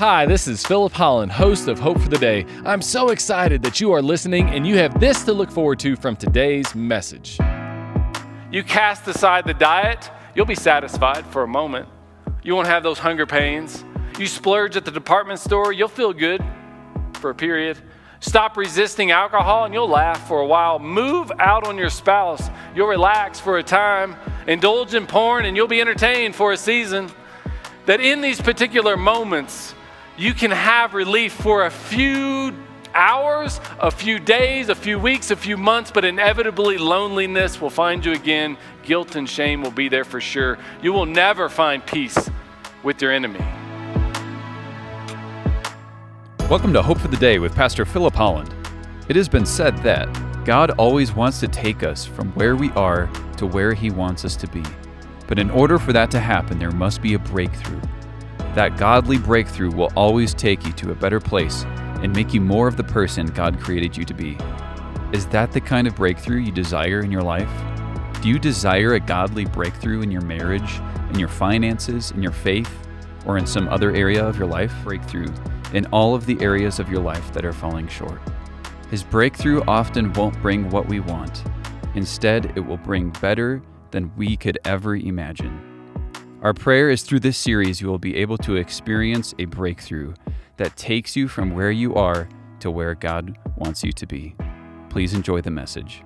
Hi, this is Philip Holland, host of Hope for the Day. I'm so excited that you are listening and you have this to look forward to from today's message. You cast aside the diet, you'll be satisfied for a moment. You won't have those hunger pains. You splurge at the department store, you'll feel good for a period. Stop resisting alcohol and you'll laugh for a while. Move out on your spouse, you'll relax for a time. Indulge in porn and you'll be entertained for a season. That in these particular moments, you can have relief for a few hours, a few days, a few weeks, a few months, but inevitably loneliness will find you again. Guilt and shame will be there for sure. You will never find peace with your enemy. Welcome to Hope for the Day with Pastor Philip Holland. It has been said that God always wants to take us from where we are to where He wants us to be. But in order for that to happen, there must be a breakthrough. That godly breakthrough will always take you to a better place and make you more of the person God created you to be. Is that the kind of breakthrough you desire in your life? Do you desire a godly breakthrough in your marriage, in your finances, in your faith, or in some other area of your life? Breakthrough in all of the areas of your life that are falling short. His breakthrough often won't bring what we want. Instead, it will bring better than we could ever imagine. Our prayer is through this series you will be able to experience a breakthrough that takes you from where you are to where God wants you to be. Please enjoy the message.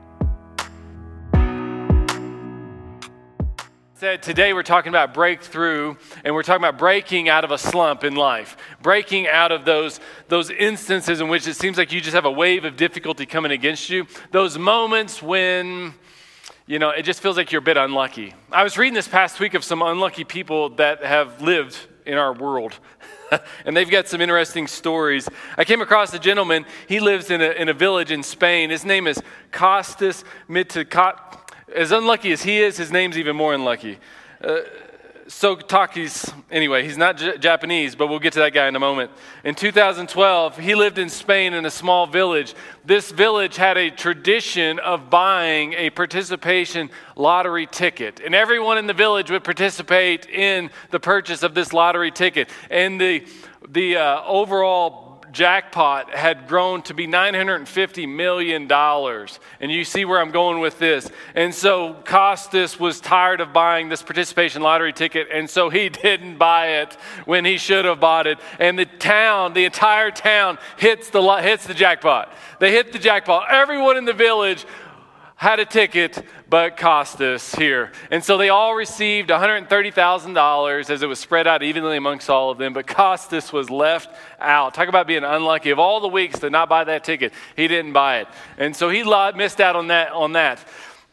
Today we're talking about breakthrough and we're talking about breaking out of a slump in life breaking out of those those instances in which it seems like you just have a wave of difficulty coming against you those moments when you know, it just feels like you're a bit unlucky. I was reading this past week of some unlucky people that have lived in our world. and they've got some interesting stories. I came across a gentleman, he lives in a, in a village in Spain. His name is Costas Mitacot. As unlucky as he is, his name's even more unlucky. Uh, Sotakis, anyway, he's not J- Japanese, but we'll get to that guy in a moment. In 2012, he lived in Spain in a small village. This village had a tradition of buying a participation lottery ticket, and everyone in the village would participate in the purchase of this lottery ticket. And the, the uh, overall jackpot had grown to be $950 million. And you see where I'm going with this. And so Costas was tired of buying this participation lottery ticket, and so he didn't buy it when he should have bought it. And the town, the entire town, hits the, hits the jackpot. They hit the jackpot. Everyone in the village had a ticket but Costas here. And so they all received $130,000 as it was spread out evenly amongst all of them, but Costas was left out. Talk about being unlucky. Of all the weeks to not buy that ticket, he didn't buy it. And so he missed out on that, on that,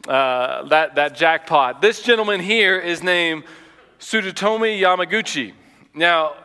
uh, that, that jackpot. This gentleman here is named Tsutomu Yamaguchi. Now,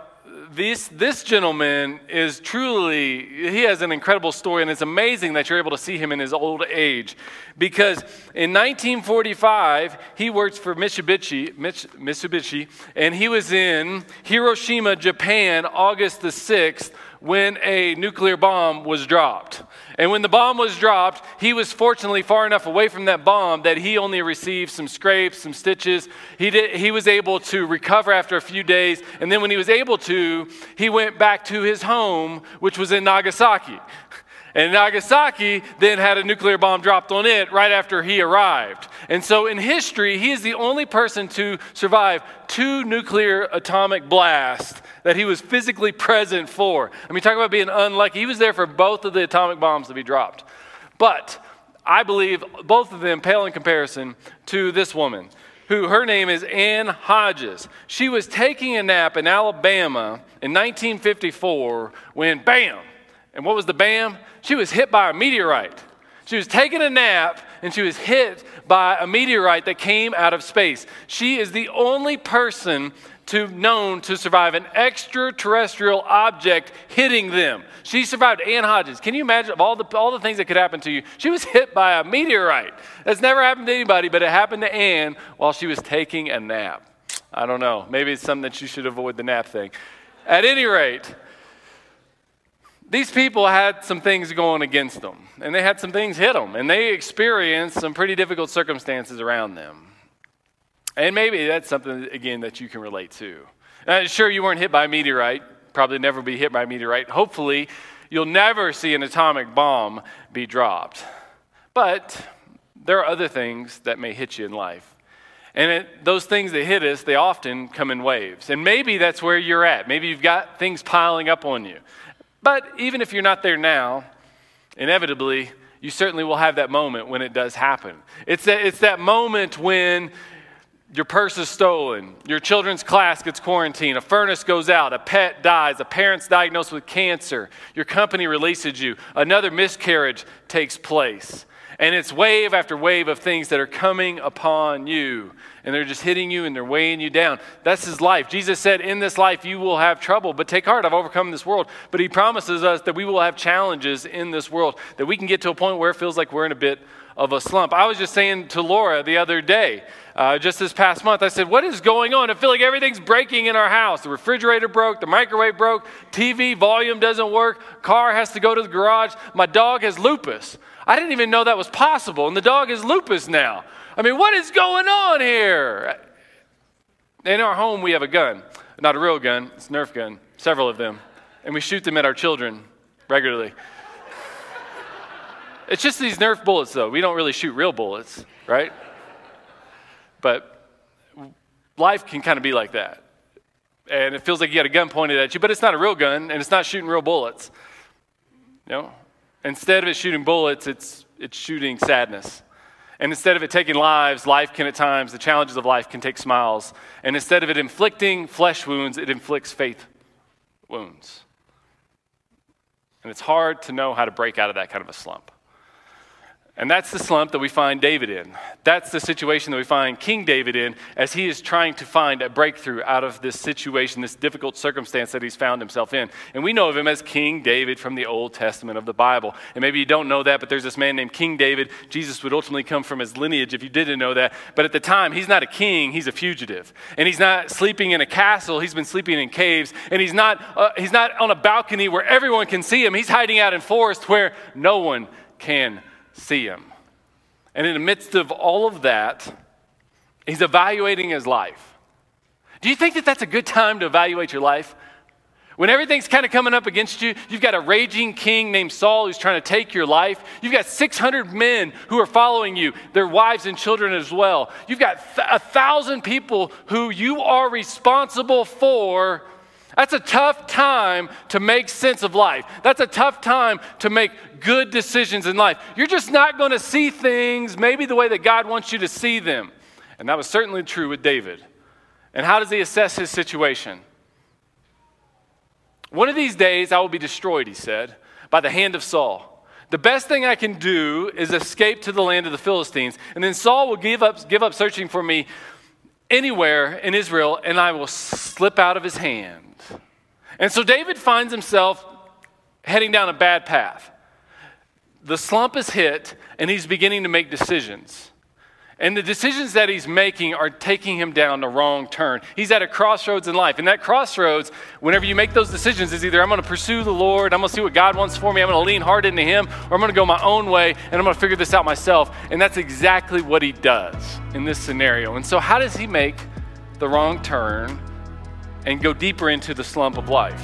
this, this gentleman is truly, he has an incredible story, and it's amazing that you're able to see him in his old age. Because in 1945, he worked for Mitsubishi, Mitsubishi, and he was in Hiroshima, Japan, August the 6th, when a nuclear bomb was dropped. And when the bomb was dropped, he was fortunately far enough away from that bomb that he only received some scrapes, some stitches. He, did, he was able to recover after a few days. And then when he was able to, he went back to his home, which was in Nagasaki. And Nagasaki then had a nuclear bomb dropped on it right after he arrived. And so in history, he is the only person to survive two nuclear atomic blasts that he was physically present for. I mean, talk about being unlucky. He was there for both of the atomic bombs to be dropped. But I believe both of them pale in comparison to this woman who her name is Ann Hodges. She was taking a nap in Alabama in 1954 when bam, and what was the bam? She was hit by a meteorite. She was taking a nap and she was hit by a meteorite that came out of space. She is the only person to known to survive an extraterrestrial object hitting them. She survived. Ann Hodges. Can you imagine all the all the things that could happen to you? She was hit by a meteorite. That's never happened to anybody, but it happened to Ann while she was taking a nap. I don't know. Maybe it's something that you should avoid the nap thing. At any rate, these people had some things going against them, and they had some things hit them, and they experienced some pretty difficult circumstances around them. And maybe that's something, again, that you can relate to. Uh, sure, you weren't hit by a meteorite probably never be hit by a meteorite. Hopefully, you'll never see an atomic bomb be dropped. But there are other things that may hit you in life. And it, those things that hit us, they often come in waves. And maybe that's where you're at. Maybe you've got things piling up on you. But even if you're not there now, inevitably, you certainly will have that moment when it does happen. It's that, it's that moment when your purse is stolen, your children's class gets quarantined, a furnace goes out, a pet dies, a parent's diagnosed with cancer, your company releases you, another miscarriage takes place. And it's wave after wave of things that are coming upon you. And they're just hitting you and they're weighing you down. That's his life. Jesus said, In this life you will have trouble, but take heart, I've overcome this world. But he promises us that we will have challenges in this world, that we can get to a point where it feels like we're in a bit of a slump. I was just saying to Laura the other day, uh, just this past month, I said, What is going on? I feel like everything's breaking in our house. The refrigerator broke, the microwave broke, TV volume doesn't work, car has to go to the garage, my dog has lupus. I didn't even know that was possible. And the dog is lupus now. I mean, what is going on here? In our home, we have a gun. Not a real gun, it's a Nerf gun, several of them. And we shoot them at our children regularly. it's just these Nerf bullets, though. We don't really shoot real bullets, right? But life can kind of be like that. And it feels like you got a gun pointed at you, but it's not a real gun and it's not shooting real bullets. You know, Instead of it shooting bullets, it's, it's shooting sadness. And instead of it taking lives, life can at times, the challenges of life can take smiles. And instead of it inflicting flesh wounds, it inflicts faith wounds. And it's hard to know how to break out of that kind of a slump. And that's the slump that we find David in. That's the situation that we find King David in as he is trying to find a breakthrough out of this situation, this difficult circumstance that he's found himself in. And we know of him as King David from the Old Testament of the Bible. And maybe you don't know that, but there's this man named King David. Jesus would ultimately come from his lineage if you didn't know that. But at the time, he's not a king, he's a fugitive. And he's not sleeping in a castle, he's been sleeping in caves. And he's not, uh, he's not on a balcony where everyone can see him, he's hiding out in forest where no one can see him. And in the midst of all of that, he's evaluating his life. Do you think that that's a good time to evaluate your life? When everything's kind of coming up against you, you've got a raging king named Saul who's trying to take your life. You've got 600 men who are following you, their wives and children as well. You've got a thousand people who you are responsible for that's a tough time to make sense of life. That's a tough time to make good decisions in life. You're just not going to see things maybe the way that God wants you to see them. And that was certainly true with David. And how does he assess his situation? One of these days I will be destroyed, he said, by the hand of Saul. The best thing I can do is escape to the land of the Philistines, and then Saul will give up, give up searching for me anywhere in Israel, and I will slip out of his hand. And so David finds himself heading down a bad path. The slump is hit, and he's beginning to make decisions. And the decisions that he's making are taking him down the wrong turn. He's at a crossroads in life. And that crossroads, whenever you make those decisions, is either I'm going to pursue the Lord, I'm going to see what God wants for me, I'm going to lean hard into Him, or I'm going to go my own way and I'm going to figure this out myself. And that's exactly what he does in this scenario. And so, how does he make the wrong turn and go deeper into the slump of life.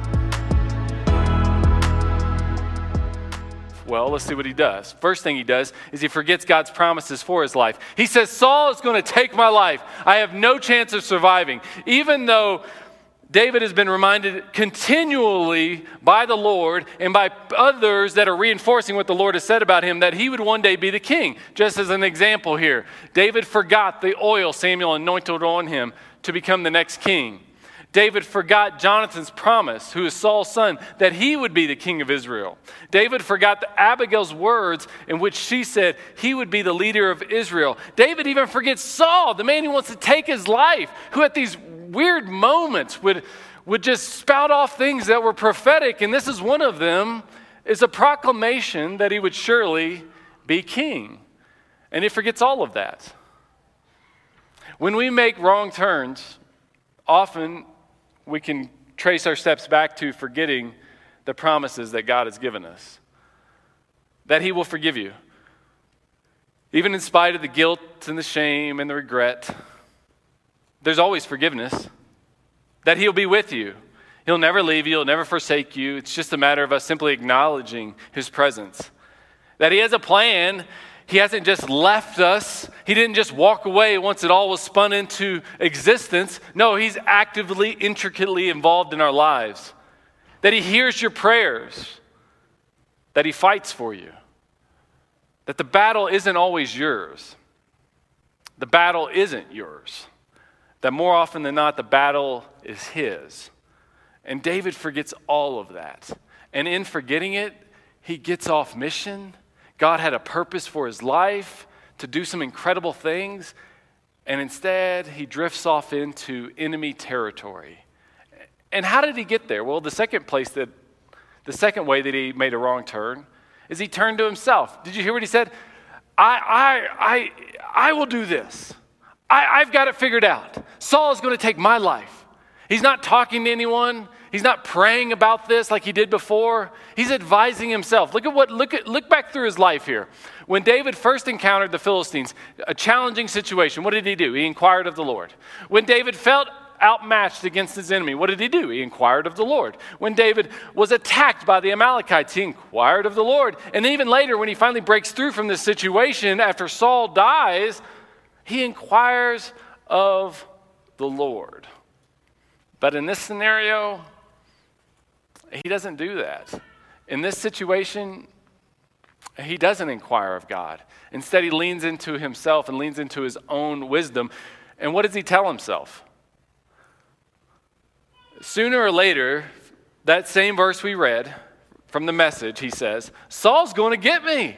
Well, let's see what he does. First thing he does is he forgets God's promises for his life. He says, Saul is going to take my life. I have no chance of surviving. Even though David has been reminded continually by the Lord and by others that are reinforcing what the Lord has said about him that he would one day be the king. Just as an example here, David forgot the oil Samuel anointed on him to become the next king. David forgot Jonathan's promise, who is Saul's son, that he would be the king of Israel. David forgot Abigail's words in which she said he would be the leader of Israel. David even forgets Saul, the man who wants to take his life, who at these weird moments would, would just spout off things that were prophetic. And this is one of them, is a proclamation that he would surely be king. And he forgets all of that. When we make wrong turns, often we can trace our steps back to forgetting the promises that God has given us. That He will forgive you. Even in spite of the guilt and the shame and the regret, there's always forgiveness. That He'll be with you. He'll never leave you, He'll never forsake you. It's just a matter of us simply acknowledging His presence. That He has a plan he hasn't just left us. He didn't just walk away once it all was spun into existence. No, He's actively, intricately involved in our lives. That He hears your prayers, that He fights for you, that the battle isn't always yours. The battle isn't yours. That more often than not, the battle is His. And David forgets all of that. And in forgetting it, he gets off mission God had a purpose for his life to do some incredible things, and instead he drifts off into enemy territory. And how did he get there? Well, the second place that, the second way that he made a wrong turn is he turned to himself. Did you hear what he said? I, I, I, I will do this. I, I've got it figured out. Saul is going to take my life. He's not talking to anyone. He's not praying about this like he did before. He's advising himself. Look at what look at look back through his life here. When David first encountered the Philistines, a challenging situation, what did he do? He inquired of the Lord. When David felt outmatched against his enemy, what did he do? He inquired of the Lord. When David was attacked by the Amalekites, he inquired of the Lord. And even later, when he finally breaks through from this situation after Saul dies, he inquires of the Lord. But in this scenario, he doesn't do that. In this situation, he doesn't inquire of God. Instead, he leans into himself and leans into his own wisdom. And what does he tell himself? Sooner or later, that same verse we read from the message, he says, Saul's going to get me.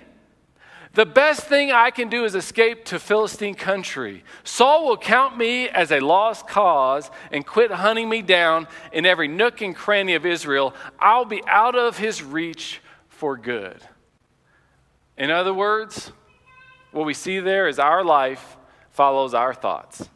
The best thing I can do is escape to Philistine country. Saul will count me as a lost cause and quit hunting me down in every nook and cranny of Israel. I'll be out of his reach for good. In other words, what we see there is our life follows our thoughts.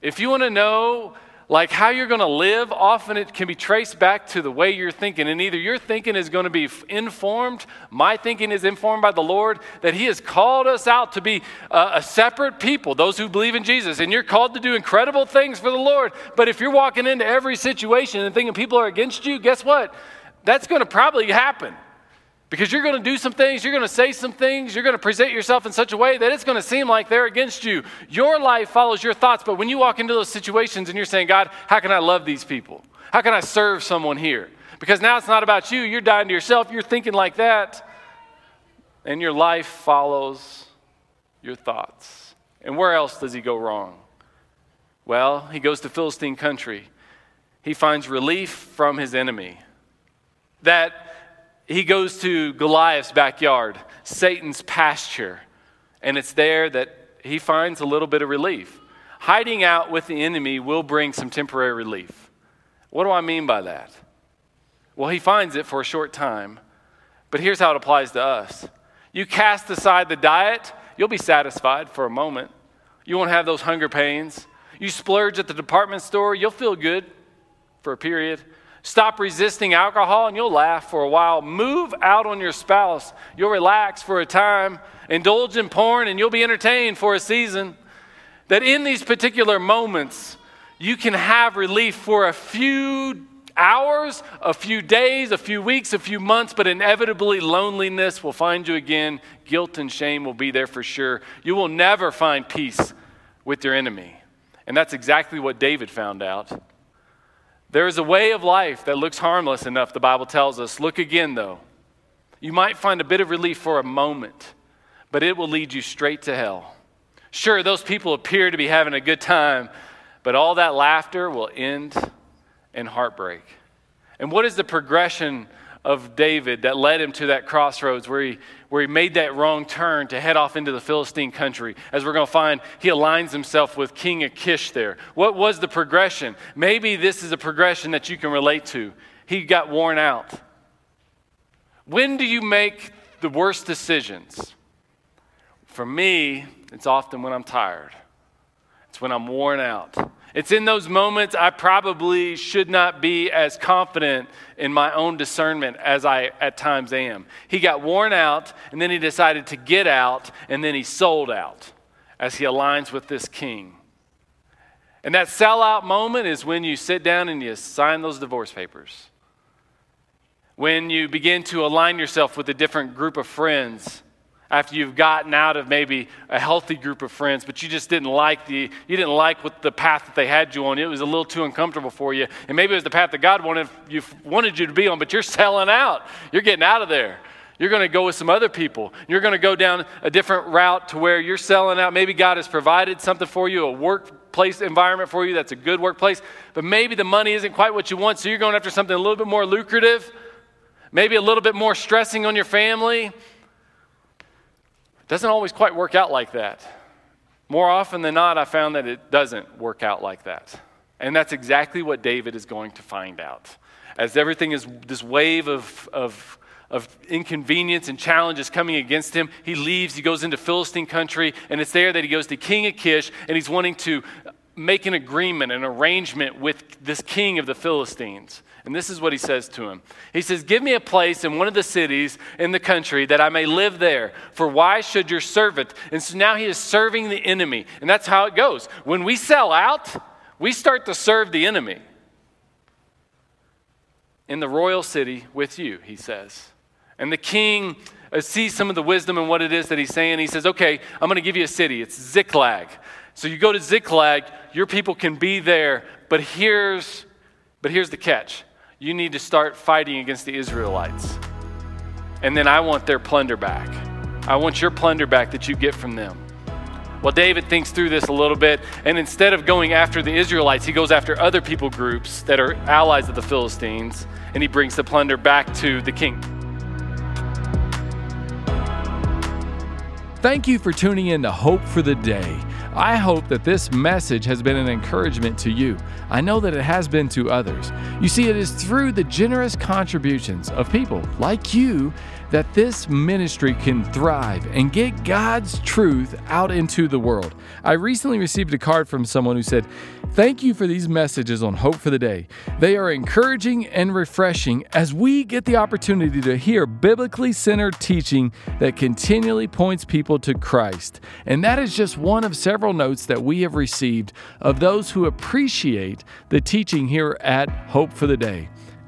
If you want to know like how you're going to live, often it can be traced back to the way you're thinking. And either your thinking is going to be informed, my thinking is informed by the Lord, that He has called us out to be a, separate people, those who believe in Jesus. And you're called to do incredible things for the Lord. But if you're walking into every situation and thinking people are against you, guess what? That's going to probably happen. Because you're going to do some things, you're going to say some things, you're going to present yourself in such a way that it's going to seem like they're against you. Your life follows your thoughts, but when you walk into those situations and you're saying, God, how can I love these people? How can I serve someone here? Because now it's not about you, you're dying to yourself, you're thinking like that, and your life follows your thoughts. And where else does he go wrong? Well, he goes to Philistine country. He finds relief from his enemy. That he goes to Goliath's backyard, Satan's pasture, and it's there that he finds a little bit of relief. Hiding out with the enemy will bring some temporary relief. What do I mean by that? Well, he finds it for a short time, but here's how it applies to us. You cast aside the diet you'll be satisfied for a moment. You won't have those hunger pains. You splurge at the department store, you'll feel good for a period. Stop resisting alcohol and you'll laugh for a while. Move out on your spouse, you'll relax for a time. Indulge in porn and you'll be entertained for a season. That in these particular moments, you can have relief for a few hours, a few days, a few weeks, a few months, but inevitably loneliness will find you again. Guilt and shame will be there for sure. You will never find peace with your enemy. And that's exactly what David found out. There is a way of life that looks harmless enough, the Bible tells us. Look again, though. You might find a bit of relief for a moment, but it will lead you straight to hell. Sure, those people appear to be having a good time, but all that laughter will end in heartbreak. And what is the progression of David that led him to that crossroads where he, where he made that wrong turn to head off into the Philistine country. As we're going to find, he aligns himself with King Achish there. What was the progression? Maybe this is a progression that you can relate to. He got worn out. When do you make the worst decisions? For me, it's often when I'm tired, it's when I'm worn out. It's in those moments I probably should not be as confident in my own discernment as I at times am. He got worn out, and then he decided to get out, and then he sold out as he aligns with this king. And that sellout moment is when you sit down and you sign those divorce papers. When you begin to align yourself with a different group of friends after you've gotten out of maybe a healthy group of friends, but you just didn't like the you didn't like what the path that they had you on. It was a little too uncomfortable for you, and maybe it was the path that God wanted you wanted you to be on, but you're selling out. You're getting out of there. You're going to go with some other people. You're going to go down a different route to where you're selling out. Maybe God has provided something for you, a workplace environment for you that's a good workplace, but maybe the money isn't quite what you want, so you're going after something a little bit more lucrative, maybe a little bit more stressing on your family doesn't always quite work out like that. More often than not, I found that it doesn't work out like that. And that's exactly what David is going to find out. As everything is this wave of, of, of inconvenience and challenges coming against him, he leaves, he goes into Philistine country, and it's there that he goes to King Achish, and he's wanting to make an agreement, an arrangement with this king of the Philistines. And this is what he says to him He says, Give me a place in one of the cities in the country that I may live there. For why should your servant? And so now he is serving the enemy. And that's how it goes. When we sell out, we start to serve the enemy. In the royal city with you, he says. And the king uh, sees some of the wisdom in what it is that he's saying. He says, Okay, I'm going to give you a city. It's Ziklag. So you go to Ziklag, your people can be there, but here's, but here's the catch you need to start fighting against the Israelites. And then I want their plunder back. I want your plunder back that you get from them. Well, David thinks through this a little bit, and instead of going after the Israelites, he goes after other people groups that are allies of the Philistines, and he brings the plunder back to the king. Thank you for tuning in to Hope for the Day. I hope that this message has been an encouragement to you. I know that it has been to others. You see, it is through the generous contributions of people like you that this ministry can thrive and get God's truth out into the world. I recently received a card from someone who said, Thank you for these messages on Hope for the Day. They are encouraging and refreshing as we get the opportunity to hear biblically centered teaching that continually points people to Christ. And that is just one of several notes that we have received of those who appreciate the teaching here at Hope for the Day.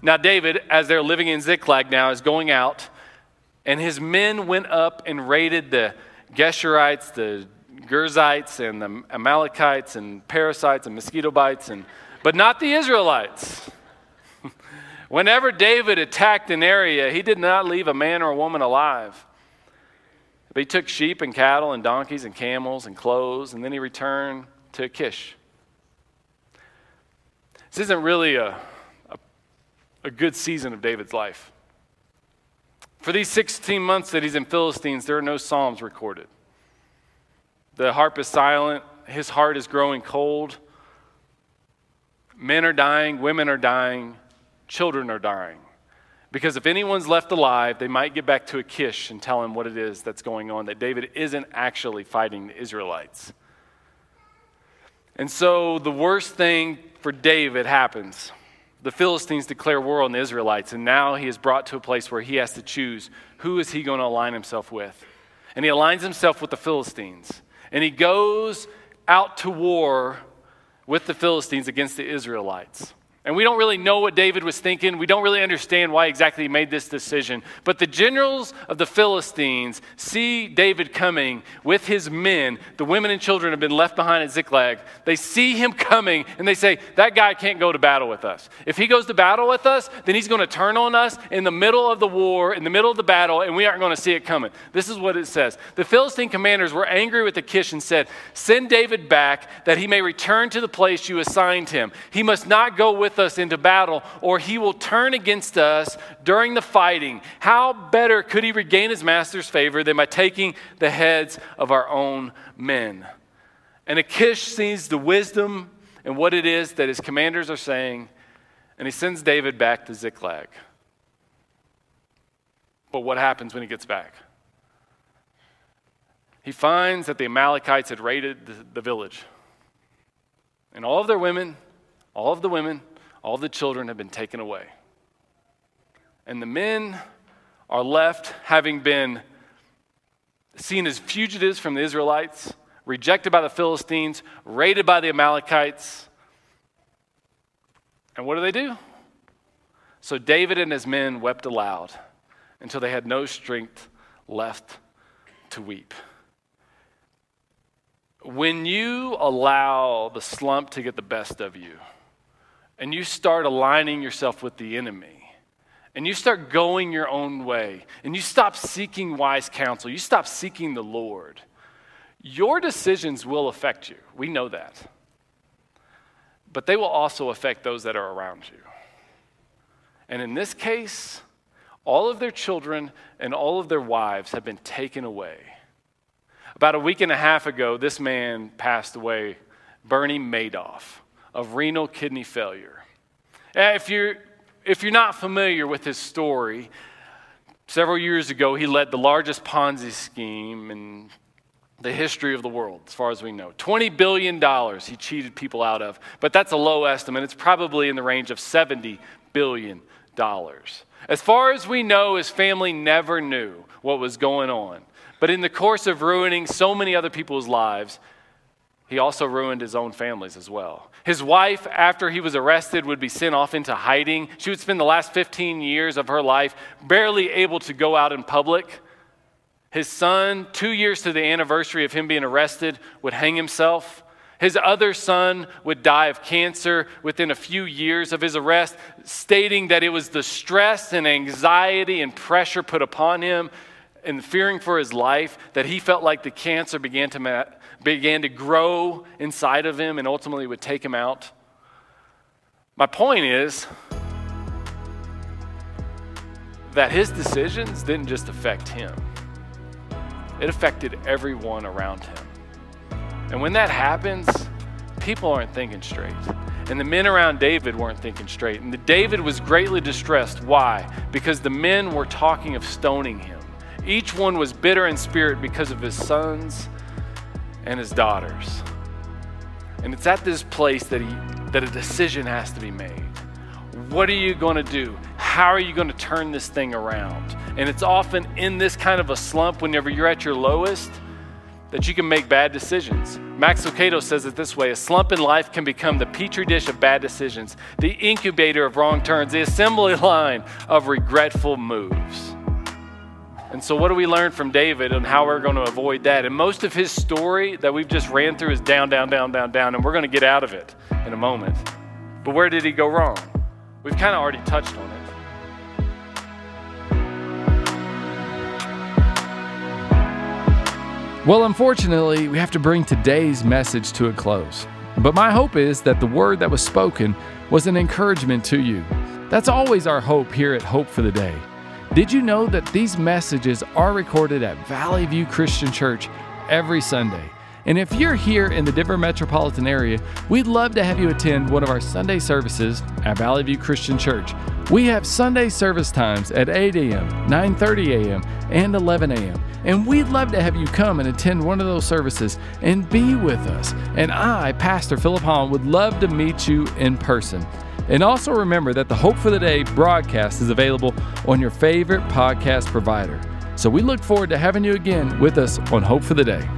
Now, David, as they're living in Ziklag now, is going out, and his men went up and raided the Geshurites, the Girzites, and the Amalekites, and parasites, and mosquito bites, and, but not the Israelites. Whenever David attacked an area, he did not leave a man or a woman alive. But he took sheep and cattle and donkeys and camels and clothes, and then he returned to Kish. This isn't really a, a, good season of David's life. For these 16 months that he's in Philistines, there are no Psalms recorded. The harp is silent, his heart is growing cold. Men are dying, women are dying, children are dying. Because if anyone's left alive, they might get back to Achish and tell him what it is that's going on, that David isn't actually fighting the Israelites. And so the worst thing for David happens. The Philistines declare war on the Israelites, and now he is brought to a place where he has to choose who is he going to align himself with. And he aligns himself with the Philistines. And he goes out to war with the Philistines against the Israelites. And we don't really know what David was thinking. We don't really understand why exactly he made this decision. But the generals of the Philistines see David coming with his men. The women and children have been left behind at Ziklag. They see him coming and they say, That guy can't go to battle with us. If he goes to battle with us, then he's going to turn on us in the middle of the war, in the middle of the battle, and we aren't going to see it coming. This is what it says. The Philistine commanders were angry with Achish and said, Send David back that he may return to the place you assigned him. He must not go with us into battle, or he will turn against us during the fighting. How better could he regain his master's favor than by taking the heads of our own men? And Achish sees the wisdom and what it is that his commanders are saying, and he sends David back to Ziklag. But what happens when he gets back? He finds that the Amalekites had raided the, the village. And all of their women, all of the women, all the children have been taken away. And the men are left having been seen as fugitives from the Israelites, rejected by the Philistines, raided by the Amalekites. And what do they do? So David and his men wept aloud until they had no strength left to weep. When you allow the slump to get the best of you, and you start aligning yourself with the enemy and you start going your own way and you stop seeking wise counsel, you stop seeking the Lord, your decisions will affect you. We know that. But they will also affect those that are around you. And in this case, all of their children and all of their wives have been taken away. About a week and a half ago, this man passed away, Bernie Madoff of renal kidney failure. Uh, if you're, if you're not familiar with his story, several years ago he led the largest Ponzi scheme in the history of the world, as far as we know. $20 billion he cheated people out of, but that's a low estimate. It's probably in the range of $70 billion. As far as we know, his family never knew what was going on. But in the course of ruining so many other people's lives, he also ruined his own families as well. His wife, after he was arrested, would be sent off into hiding. She would spend the last 15 years of her life barely able to go out in public. His son, two years to the anniversary of him being arrested, would hang himself. His other son would die of cancer within a few years of his arrest, stating that it was the stress and anxiety and pressure put upon him and fearing for his life that he felt like the cancer began to began to grow inside of him and ultimately would take him out. My point is that his decisions didn't just affect him, it affected everyone around him. And when that happens, people aren't thinking straight. And the men around David weren't thinking straight. And David was greatly distressed. Why? Because the men were talking of stoning him. Each one was bitter in spirit because of his sons and his daughters. And it's at this place that, he, that a decision has to be made. What are you going to do? How are you going to turn this thing around? And it's often in this kind of a slump, whenever you're at your lowest, that you can make bad decisions. Max Lucado says it this way a slump in life can become the petri dish of bad decisions, the incubator of wrong turns, the assembly line of regretful moves. And so, what do we learn from David and how we're going to avoid that? And most of his story that we've just ran through is down, down, down, down, down, and we're going to get out of it in a moment. But where did he go wrong? We've kind of already touched on it. Well, unfortunately, we have to bring today's message to a close. But my hope is that the word that was spoken was an encouragement to you. That's always our hope here at Hope for the Day. Did you know that these messages are recorded at Valley View Christian Church every Sunday? And if you're here in the Denver metropolitan area, we'd love to have you attend one of our Sunday services at Valley View Christian Church. We have Sunday service times at 8 a.m., 9:30 a.m., and 11 a.m. And we'd love to have you come and attend one of those services and be with us. And I, Pastor Philip Holland, would love to meet you in person. And also remember that the Hope for the Day broadcast is available on your favorite podcast provider. So we look forward to having you again with us on Hope for the Day.